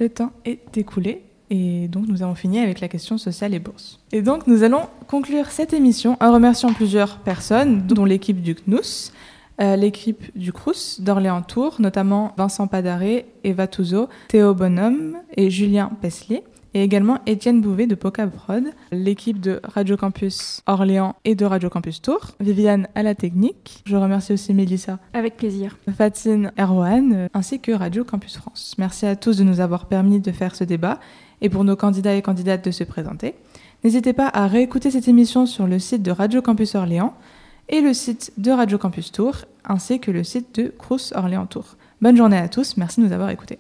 Le temps est écoulé et donc nous avons fini avec la question sociale et bourse. Et donc nous allons conclure cette émission en remerciant plusieurs personnes, dont l'équipe du CNUS, euh, l'équipe du CRUS d'Orléans Tours, notamment Vincent Padaré, Eva Touzeau, Théo Bonhomme et Julien Peslier, et également Étienne Bouvet de Poca Prod, l'équipe de Radio Campus Orléans et de Radio Campus Tours, Viviane à la technique. Je remercie aussi Mélissa. Avec plaisir. Fatine Erwan, euh, ainsi que Radio Campus France. Merci à tous de nous avoir permis de faire ce débat et pour nos candidats et candidates de se présenter. N'hésitez pas à réécouter cette émission sur le site de Radio Campus Orléans et le site de Radio Campus Tours, ainsi que le site de Crous Orléans Tours. Bonne journée à tous, merci de nous avoir écoutés.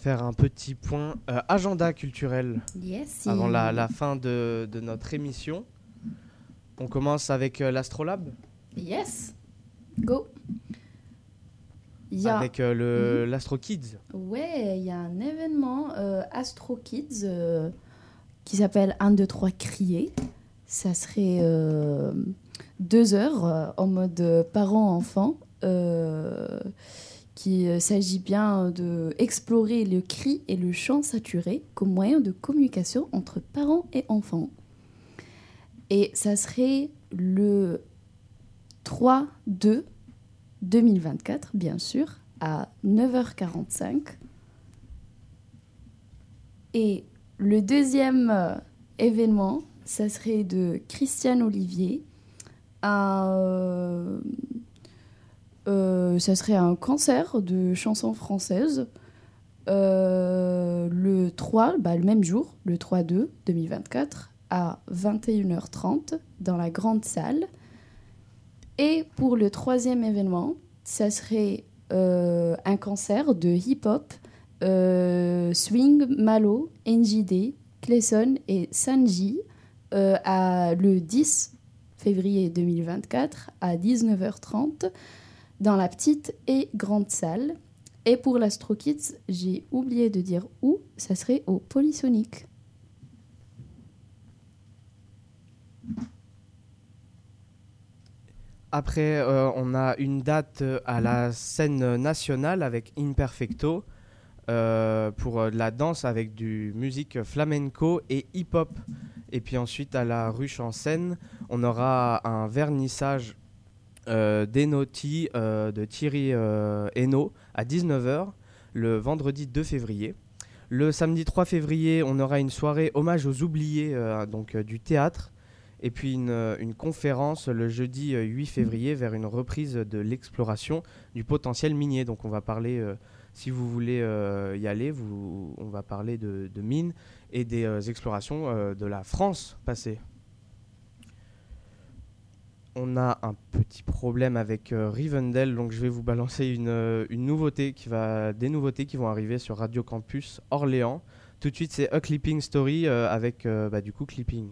Faire un petit point euh, agenda culturel Yes. avant la, la fin de, de notre émission. On commence avec euh, l'Astrolabe, Yes. Go. Avec euh, Mhm. l'Astro Kids. Ouais, il y a un événement euh, Astro Kids euh, qui s'appelle 1, 2, 3 crier. Ça serait deux heures en mode parents-enfants. euh, qui euh, s'agit bien de explorer le cri et le chant saturé comme moyen de communication entre parents et enfants. Et ça serait le 3-2 2024, bien sûr, à 9h45. Et le deuxième euh, événement, ça serait de Christiane Olivier. Un, euh, euh, ça serait un concert de chansons françaises euh, le 3, bah, le même jour, le 3-2 2024, à 21h30 dans la grande salle. Et pour le troisième événement, ça serait euh, un concert de hip-hop, euh, swing, malo, NJD, Clayson et Sanji euh, à le 10 février 2024 à 19h30 dans la petite et grande salle. Et pour l'Astro Kids, j'ai oublié de dire où, ça serait au Polysonic. Après, euh, on a une date euh, à la scène nationale avec Imperfecto euh, pour de la danse avec du musique flamenco et hip-hop. Et puis ensuite, à la ruche en scène, on aura un vernissage d'Enoti euh, de Thierry euh, Hainaut à 19h le vendredi 2 février. Le samedi 3 février, on aura une soirée hommage aux oubliés euh, donc, euh, du théâtre. Et puis une, euh, une conférence le jeudi euh, 8 février vers une reprise de l'exploration du potentiel minier. Donc on va parler, euh, si vous voulez euh, y aller, on va parler de, mines et des euh, explorations euh, de la France passée. On a un petit problème avec euh, Rivendell, donc je vais vous balancer une, euh, une nouveauté qui va, des nouveautés qui vont arriver sur Radio Campus Orléans. Tout de suite, c'est A Clipping Story euh, avec bah, du coup Clipping.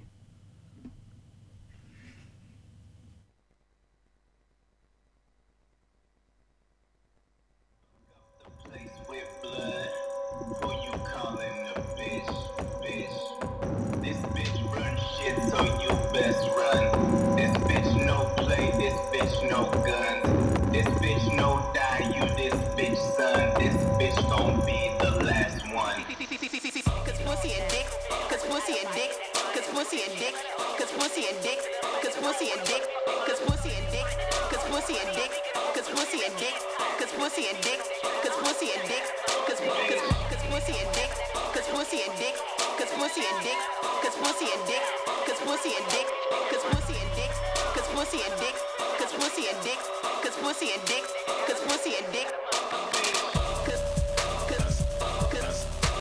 Pussy and dick, cause pussy and dick, cause pussy and dick, cause pussy and dick, cause pussy and dick, cause pussy and dick, cause pussy and dick, cause pussy and dick,